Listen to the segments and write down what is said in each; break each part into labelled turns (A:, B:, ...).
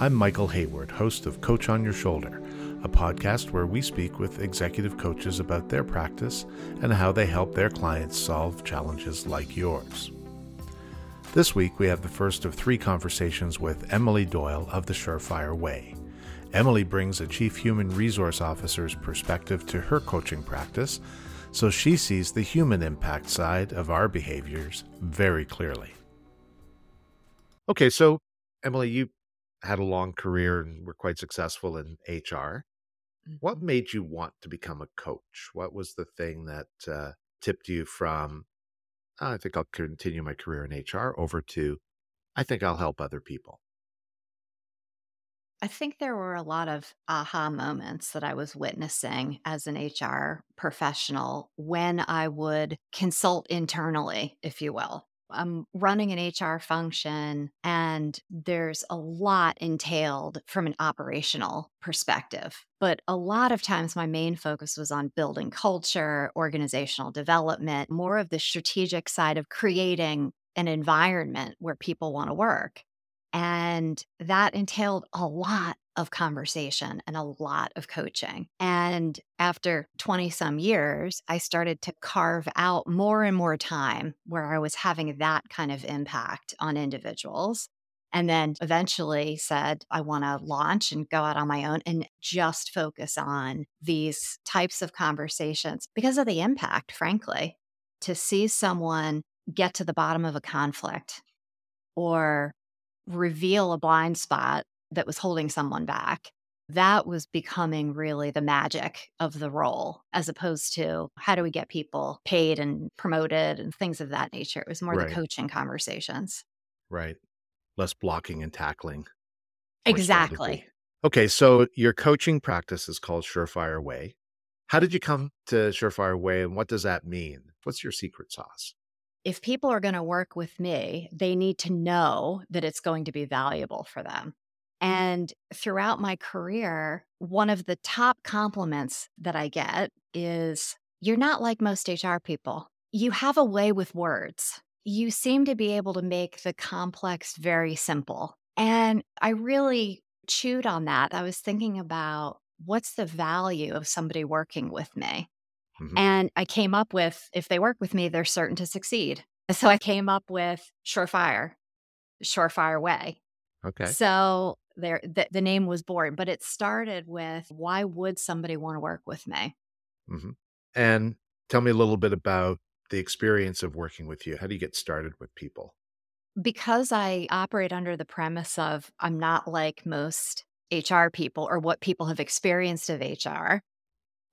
A: I'm Michael Hayward, host of Coach on Your Shoulder, a podcast where we speak with executive coaches about their practice and how they help their clients solve challenges like yours. This week, we have the first of three conversations with Emily Doyle of the Surefire Way. Emily brings a Chief Human Resource Officer's perspective to her coaching practice, so she sees the human impact side of our behaviors very clearly. Okay, so Emily, you had a long career and were quite successful in HR. What
B: Mm-hmm.
A: made you want to become a coach? What was the thing that uh, tipped you from, "Oh, I think I'll continue my career in HR, over to, I think I'll help other people?
B: I think there were a lot of aha moments that I was witnessing as an HR professional when I would consult internally, if you will. I'm running an HR function, and there's a lot entailed from an operational perspective. But a lot of times, my main focus was on building culture, organizational development, more of the strategic side of creating an environment where people want to work. And that entailed a lot of conversation and a lot of coaching. And after 20 some years, I started to carve out more and more time where I was having that kind of impact on individuals. And then eventually said, I want to launch and go out on my own and just focus on these types of conversations because of the impact, frankly. To see someone get to the bottom of a conflict or reveal a blind spot that was holding someone back. That was becoming really the magic of the role, as opposed to how do we get people paid and promoted and things of that nature. It was more
A: Right.
B: the coaching conversations.
A: Right. Less blocking and tackling.
B: Exactly.
A: Okay, so your coaching practice is called Surefire Way. How did you come to Surefire Way and what does that mean? What's your secret sauce?
B: If people are going to work with me, they need to know that it's going to be valuable for them. And throughout my career, one of the top compliments that I get is you're not like most HR people. You have a way with words. You seem to be able to make the complex very simple. And I really chewed on that. I was thinking about what's the value of somebody working with me?
A: Mhm.
B: And I came up with if they work with me, they're certain to succeed. So I came up with Surefire, Surefire Way.
A: Okay.
B: So there, the, the name was born, but it started with why would somebody want to work with me?
A: hmm And tell me a little bit about the experience of working with you. How do you get started with people?
B: Because I operate under the premise of I'm not like most HR people or what people have experienced of HR,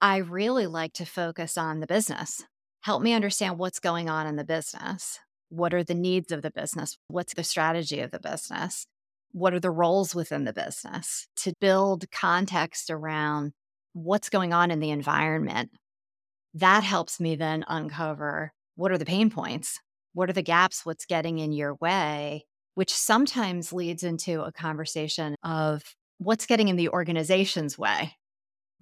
B: I really like to focus on the business. Help me understand what's going on in the business. What are the needs of the business? What's the strategy of the business? What are the roles within the business? To build context around what's going on in the environment. That helps me then uncover what are the pain points? What are the gaps? What's getting in your way? Which sometimes leads into a conversation of what's getting in the organization's way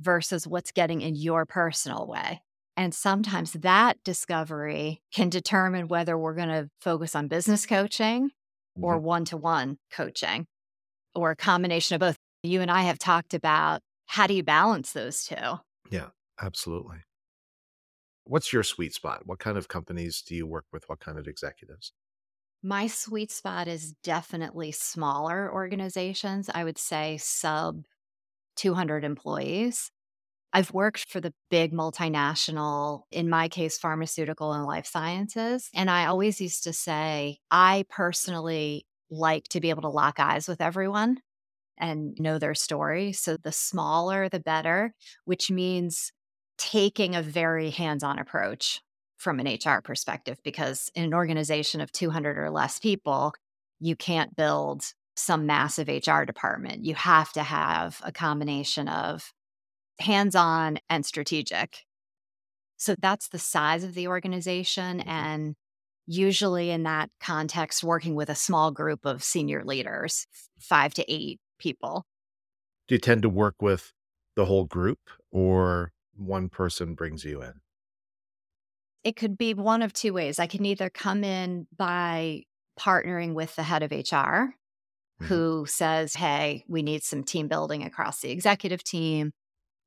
B: versus what's getting in your personal way. And sometimes that discovery can determine whether we're going to focus on business coaching or one to one coaching or a combination of both. You and I have talked about how do you balance those two?
A: Yeah, absolutely. What's your sweet spot? What kind of companies do you work with? What kind of executives?
B: My sweet spot is definitely smaller organizations. I would say sub 200 employees. I've worked for the big multinational, in my case, pharmaceutical and life sciences. And I always used to say, I personally like to be able to lock eyes with everyone and know their story. So the smaller, the better, which means taking a very hands on approach from an HR perspective, because in an organization of 200 or less people, you can't build some massive HR department. You have to have a combination of hands on and strategic. So that's the size of the organization.
A: Mhm.
B: And usually in that context, working with a small group of senior leaders, five to eight people.
A: Do you tend to work with the whole group or one person brings you in?
B: It could be one of two ways. I can either come in by partnering with the head of HR mm-hmm. who says, Hey, we need some team building across the executive team.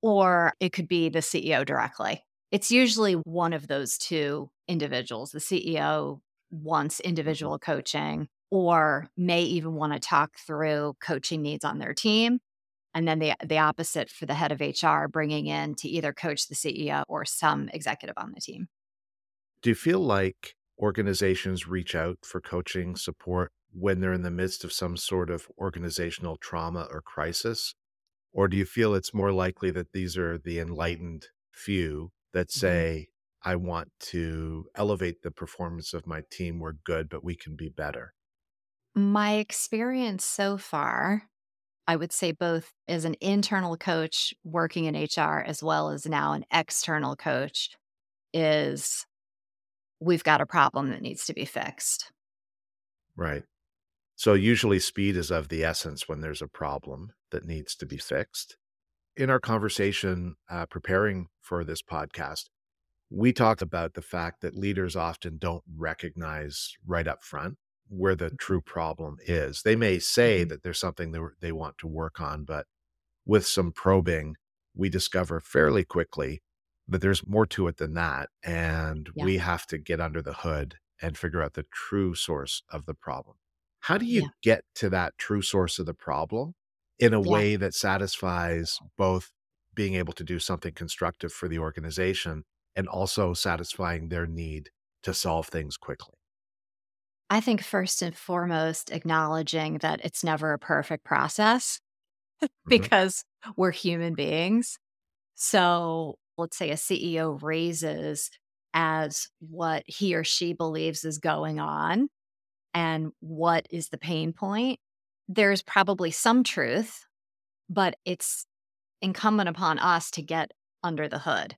B: Or it could be the CEO directly. It's usually one of those two individuals. The CEO wants mm-hmm. individual coaching or may even want to talk through coaching needs on their team. And then the, the opposite for the head of HR, bringing in to either coach the CEO or some executive on the team.
A: Do you feel like organizations reach out for coaching support when they're in the midst of some sort of organizational trauma or crisis? Or do you feel it's more likely that these are the enlightened few that mm-hmm. say, mm-hmm. I want to elevate the performance of my team. We're good, but we can be better?
B: My experience so far, I would say both as an internal coach working in HR as well as now an external coach, is we've got a problem that needs to be fixed.
A: Right. So usually speed is of the essence when there's a problem that needs to be fixed. In our conversation uh, preparing for this podcast, we talked about the fact that leaders often don't recognize right up front where the true problem is. They may say mm-hmm. that there's something they, they want to work on, but with some probing, we discover fairly quickly that there's more to it than that. And yeah. we have to get under the hood and figure out the true source of the problem. How do you yeah. get to that true source of the problem in a yeah. way that satisfies both being able to do something constructive for the organization and also satisfying their need to solve things quickly?
B: I think first and foremost, acknowledging that it's never a perfect process mm-hmm. because mm-hmm. we're human beings. So let's say a CEO raises as what he or she believes is going on and what is the pain point. There's probably some truth, but it's incumbent upon us to get under the hood.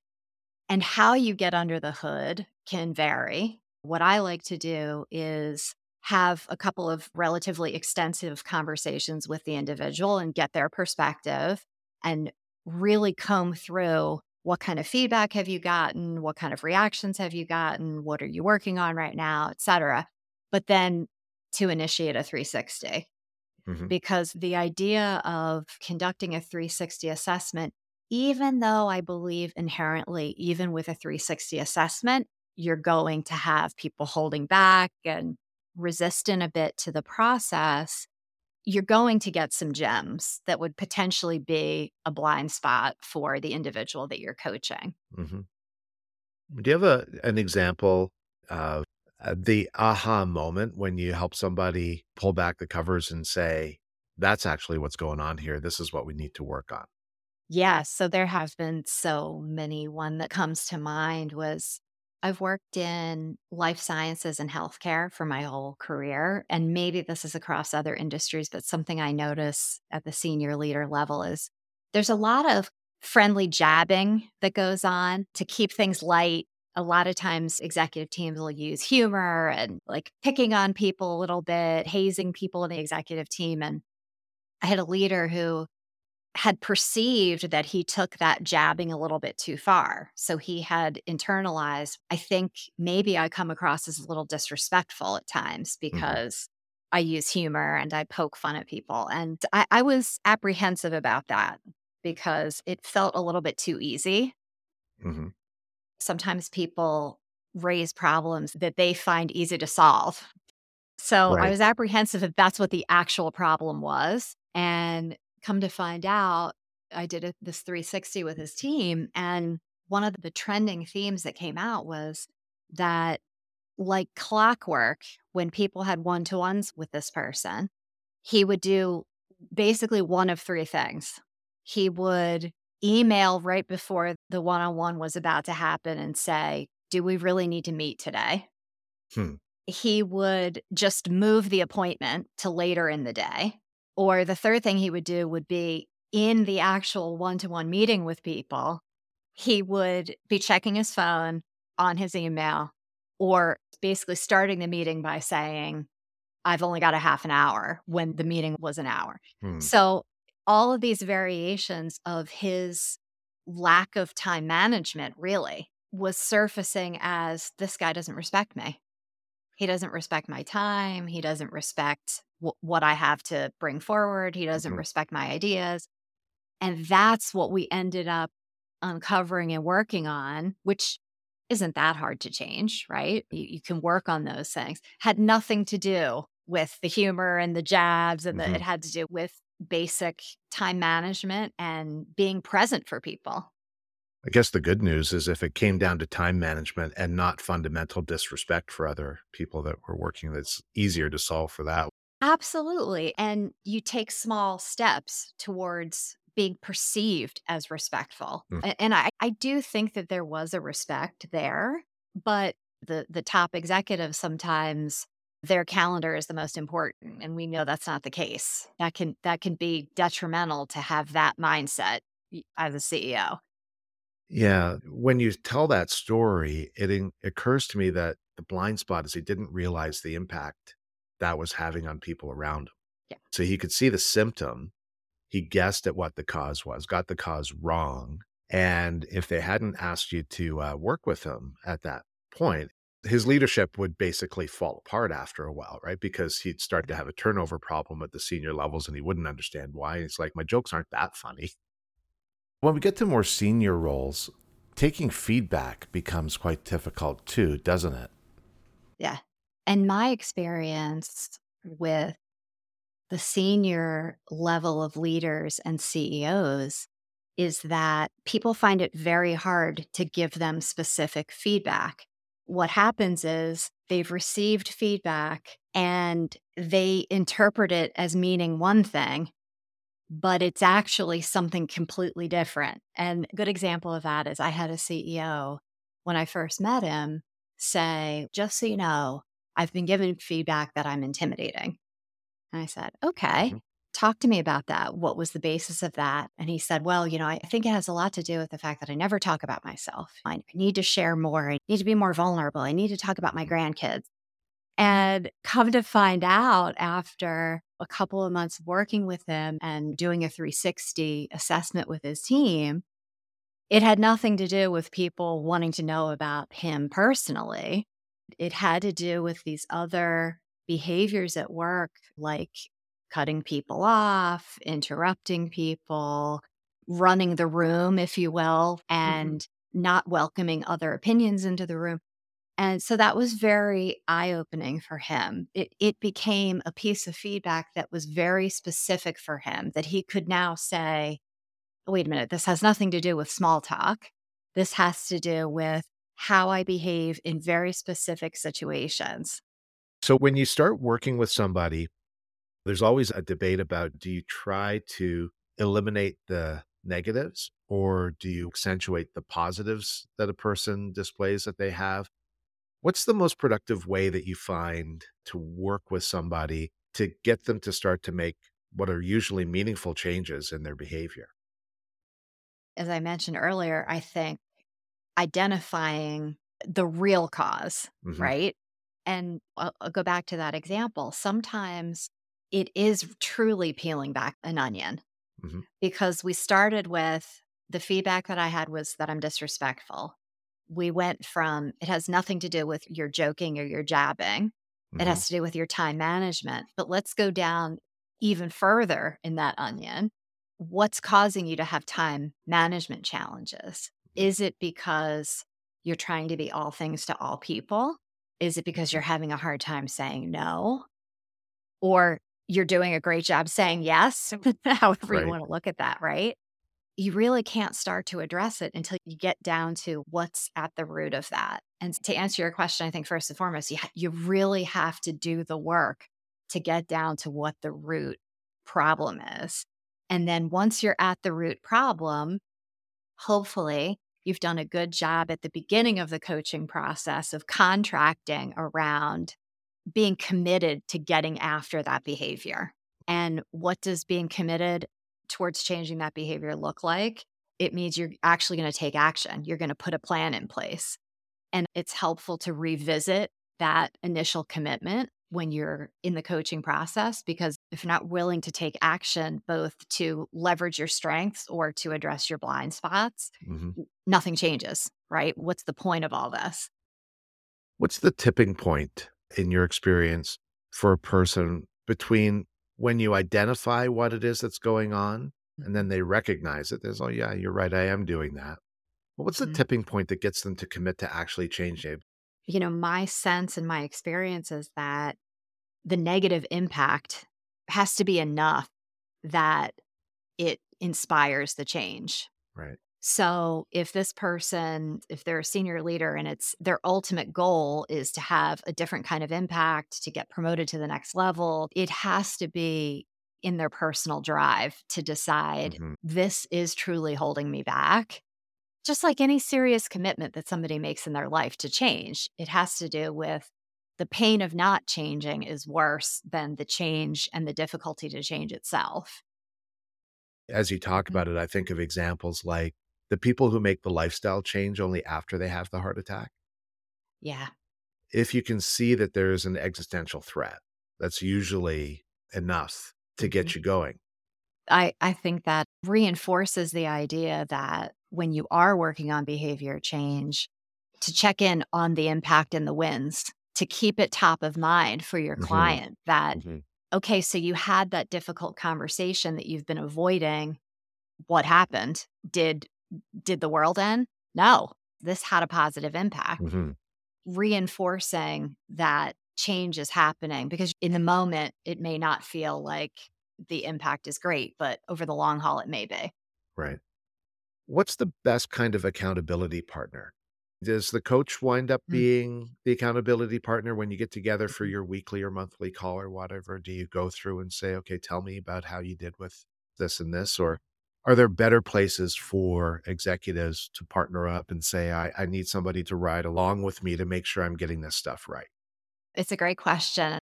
B: And how you get under the hood can vary what I like to do is have a couple of relatively extensive conversations with the individual and get their perspective and really comb through what kind of feedback have you gotten what kind of reactions have you gotten what are you working on right now et cetera but then to initiate a 360 mm-hmm. because the idea of conducting a 360 assessment even though i believe inherently even with a 360 assessment you're going to have people holding back and resistant a bit to the process, you're going to get some gems that would potentially be a blind spot for the individual that you're coaching. Mm-hmm.
A: Do you have a, an example of Uh, the aha moment when you help somebody pull back the covers and say, that's actually what's going on here. This is what we need to work on?
B: Yeah. So there have been so many. One that comes to mind was I've worked in life sciences and healthcare for my whole career. And maybe this is across other industries, but something I notice at the senior leader level is there's a lot of friendly jabbing that goes on to keep things light. A lot of times, executive teams will use humor and like picking on people a little bit, hazing people in the executive team. And I had a leader who had perceived that he took that jabbing a little bit too far. So he had internalized, I think maybe I come across as a little disrespectful at times mm-hmm. because mm-hmm. I use humor and I poke fun at people. And I, I, was apprehensive about that because it felt a little bit too easy. Mm-hmm. Sometimes people raise problems that they find easy to solve. So right. I was apprehensive that that's what the actual problem was. And come to find out, I did a, this 360 with his team. And one of the trending themes that came out was that, like clockwork, when people had one to ones with this person, he would do basically one of three things. He would email right before the one on one was about to happen and say, Do we really need to meet today? Hmm. He would just move the appointment to later in the day. Or the third thing he would do would be in the actual one to one meeting with people, he would be checking his phone on his email or basically starting the meeting by saying, I've only got a half an hour when the meeting was an hour. Hmm. So, all of these variations of his lack of time management really was surfacing as this guy doesn't respect me. He doesn't respect my time. He doesn't respect w- what I have to bring forward. He doesn't
A: Mhm.
B: respect my ideas. And that's what we ended up uncovering and working on, which isn't that hard to change, right? You, you can work on those things. Had nothing to do with the humor and the jabs, and the,
A: Mhm.
B: it had to do with basic time management and being present for people.
A: I guess the good news is if it came down to time management and not fundamental disrespect for other people that were working, that's easier to solve for that.
B: Absolutely. And you take small steps towards being perceived as respectful.
A: Mm.
B: And I, I do think that there was a respect there, but the the top executives sometimes their calendar is the most important. And we know that's not the case. That can that can be detrimental to have that mindset as a CEO.
A: Yeah. When you tell that story, it in- occurs to me that the blind spot is he didn't realize the impact that was having on people around him.
B: Yeah.
A: So he could see the symptom. He guessed at what the cause was, got the cause wrong. And if they hadn't asked you to uh, work with him at that point, his leadership would basically fall apart after a while, right? Because he'd start to have a turnover problem at the senior levels and he wouldn't understand why. It's like, my jokes aren't that funny. When we get to more senior roles, taking feedback becomes quite difficult too, doesn't it?
B: Yeah. And my experience with the senior level of leaders and CEOs is that people find it very hard to give them specific feedback. What happens is they've received feedback and they interpret it as meaning one thing, but it's actually something completely different. And a good example of that is I had a CEO when I first met him say, just so you know, I've been given feedback that I'm intimidating. And I said, okay,
A: Mhm.
B: Talk to me about that. What was the basis of that? And he said, well, you know, I think it has a lot to do with the fact that I never talk about myself. I need to share more. I need to be more vulnerable. I need to talk about my grandkids. And come to find out after a couple of months working with him and doing a 360 assessment with his team, it had nothing to do with people wanting to know about him personally. It had to do with these other behaviors at work, like cutting people off, interrupting people, running the room, if you will, mm-hmm. and not welcoming other opinions into the room. And so that was very eye opening for him. It, it became a piece of feedback that was very specific for him that he could now say, wait a minute, this has nothing to do with small talk. This has to do with how I behave in very specific situations.
A: So when you start working with somebody, there's always a debate about do you try to eliminate the negatives or do you accentuate the positives that a person displays that they have? What's the most productive way that you find to work with somebody to get them to start to make what are usually meaningful changes in their behavior?
B: As I mentioned earlier, I think identifying the real cause,
A: Mhm.
B: right? And I'll, I'll go back to that example. Sometimes it is truly peeling back an onion
A: Mhm.
B: because we started with the feedback that I had was that I'm disrespectful. We went from it has nothing to do with your joking or your jabbing. It
A: Mhm.
B: has to do with your time management. But let's go down even further in that onion. What's causing you to have time management challenges? Is it because you're trying to be all things to all people? Is it because you're having a hard time saying no? Or you're doing a great job saying yes? Oh, however,
A: Right.
B: you want to look at that, right? You really can't start to address it until you get down to what's at the root of that. And to answer your question, I think first and foremost, you, ha- you really have to do the work to get down to what the root problem is. And then once you're at the root problem, hopefully you've done a good job at the beginning of the coaching process of contracting around being committed to getting after that behavior. And what does being committed towards changing that behavior look like? It means you're actually going to take action. You're going to put a plan in place. And it's helpful to revisit that initial commitment when you're in the coaching process because if you're not willing to take action both to leverage your strengths or to address your blind spots,
A: Mhm.
B: nothing changes, right? What's the point of all this?
A: What's the tipping point in your experience for a person between when you identify what it is that's going on and
B: Mm-hmm.
A: then they recognize it. There's, oh, yeah, you're right. I am doing that. But what's the
B: Mhm.
A: tipping point that gets them to commit to actually changing?
B: You know, my sense and my experience is that the negative impact has to be enough that it inspires the change.
A: Right.
B: So if this person, if they're a senior leader and it's their ultimate goal is to have a different kind of impact, to get promoted to the next level, it has to be in their personal drive to decide
A: Mhm.
B: this is truly holding me back. Just like any serious commitment that somebody makes in their life to change, it has to do with the pain of not changing is worse than the change and the difficulty to change itself.
A: As you talk
B: Mm.
A: about it, I think of examples like the people who make the lifestyle change only after they have the heart attack.
B: Yeah.
A: If you can see that there is an existential threat, that's usually enough to get
B: Mhm.
A: you going.
B: I, I think that reinforces the idea that when you are working on behavior change, to check in on the impact and the wins, to keep it top of mind for your
A: Mhm.
B: client that,
A: Mhm.
B: okay, so you had that difficult conversation that you've been avoiding. What happened? Did did the world end? No. This had a positive impact.
A: Mhm.
B: Reinforcing that change is happening because in the moment it may not feel like the impact is great, but over the long haul it may be.
A: Right. What's the best kind of accountability partner? Does the coach wind up
B: Mm.
A: being the accountability partner when you get together for
B: Mhm.
A: your weekly or monthly call or whatever? Do you go through and say, okay, tell me about how you did with this and this? Or are there better places for executives to partner up and say, I, I need somebody to ride along with me to make sure I'm getting this stuff right?
B: It's a great question.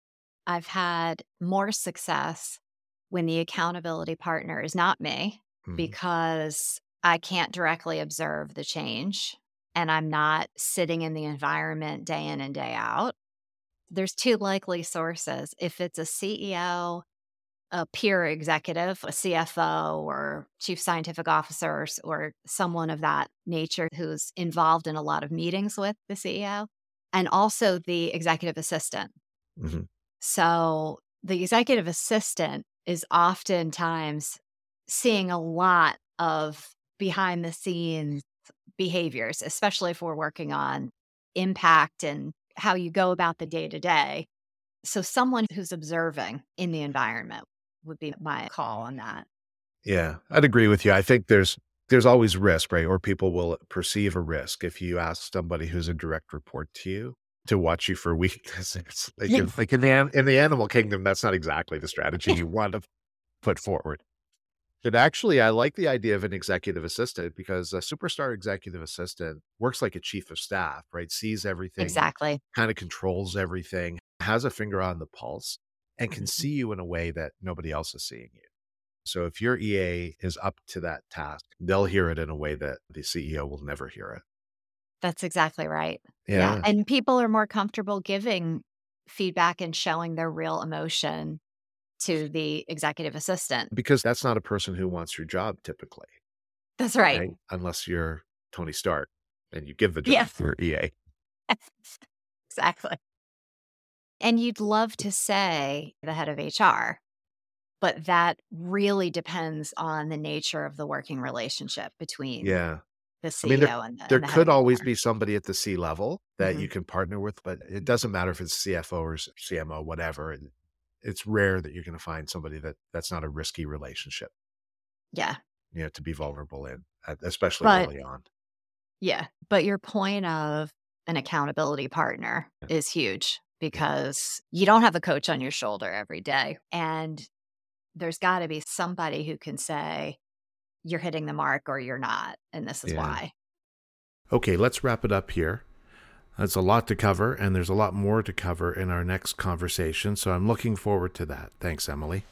B: I've had more success when the accountability partner is not me
A: Mhm.
B: because I can't directly observe the change and I'm not sitting in the environment day in and day out. There's two likely sources. If it's a CEO, a peer executive, a CFO, or chief scientific officer, or, someone of that nature who's involved in a lot of meetings with the CEO, and also the executive assistant.
A: Mhm.
B: So the executive assistant is oftentimes seeing a lot of behind the scenes behaviors, especially if we're working on impact and how you go about the day to day. So someone who's observing in the environment would be my call on that.
A: Yeah, I'd agree with you. I think there's there's always risk, right? Or people will perceive a risk if you ask somebody who's a direct report to you to watch you for weaknesses. week. 'cause It's like, in, like in the in the animal kingdom, that's not exactly the strategy you want to put forward. But actually, I like the idea of an executive assistant because a superstar executive assistant works like a chief of staff, right? Sees everything,
B: Exactly.
A: kind of controls everything, has a finger on the pulse, and can see you in a way that nobody else is seeing you. So if your EA is up to that task, they'll hear it in a way that the CEO will never hear it.
B: That's exactly right.
A: Yeah.
B: And people are more comfortable giving feedback and showing their real emotion to the executive assistant.
A: Because that's not a person who wants your job typically,
B: That's right.
A: right? Unless you're Tony Stark and you give the job
B: Yes.
A: to your EA.
B: exactly. And you'd love to say the head of HR, but that really depends on the nature of the working relationship between
A: Yeah.
B: the
A: I
B: CEO
A: mean,
B: and the
A: There
B: and the
A: could always be somebody at the C level that
B: Mhm.
A: you can partner with, but it doesn't matter if it's CFO or CMO, whatever. And It's rare that you're going to find somebody that that's not a risky relationship,
B: Yeah.
A: you know, to be vulnerable in, especially
B: But-
A: early on.
B: Yeah. But your point of an accountability partner
A: Yeah.
B: is huge because you don't have a coach on your shoulder every day. And there's got to be somebody who can say, you're hitting the mark or you're not. And this is
A: Yeah.
B: why.
A: Okay, let's wrap it up here. That's a lot to cover, and there's a lot more to cover in our next conversation. So I'm looking forward to that. Thanks, Emily.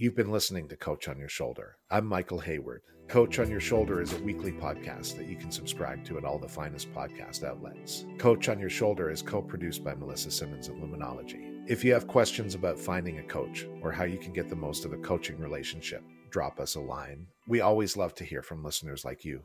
A: You've been listening to Coach on Your Shoulder. I'm Michael Hayward. Coach on Your Shoulder is a weekly podcast that you can subscribe to at all the finest podcast outlets. Coach on Your Shoulder is co produced by Melissa Simmons at Luminology. If you have questions about finding a coach or how you can get the most of a coaching relationship, drop us a line. We always love to hear from listeners like you.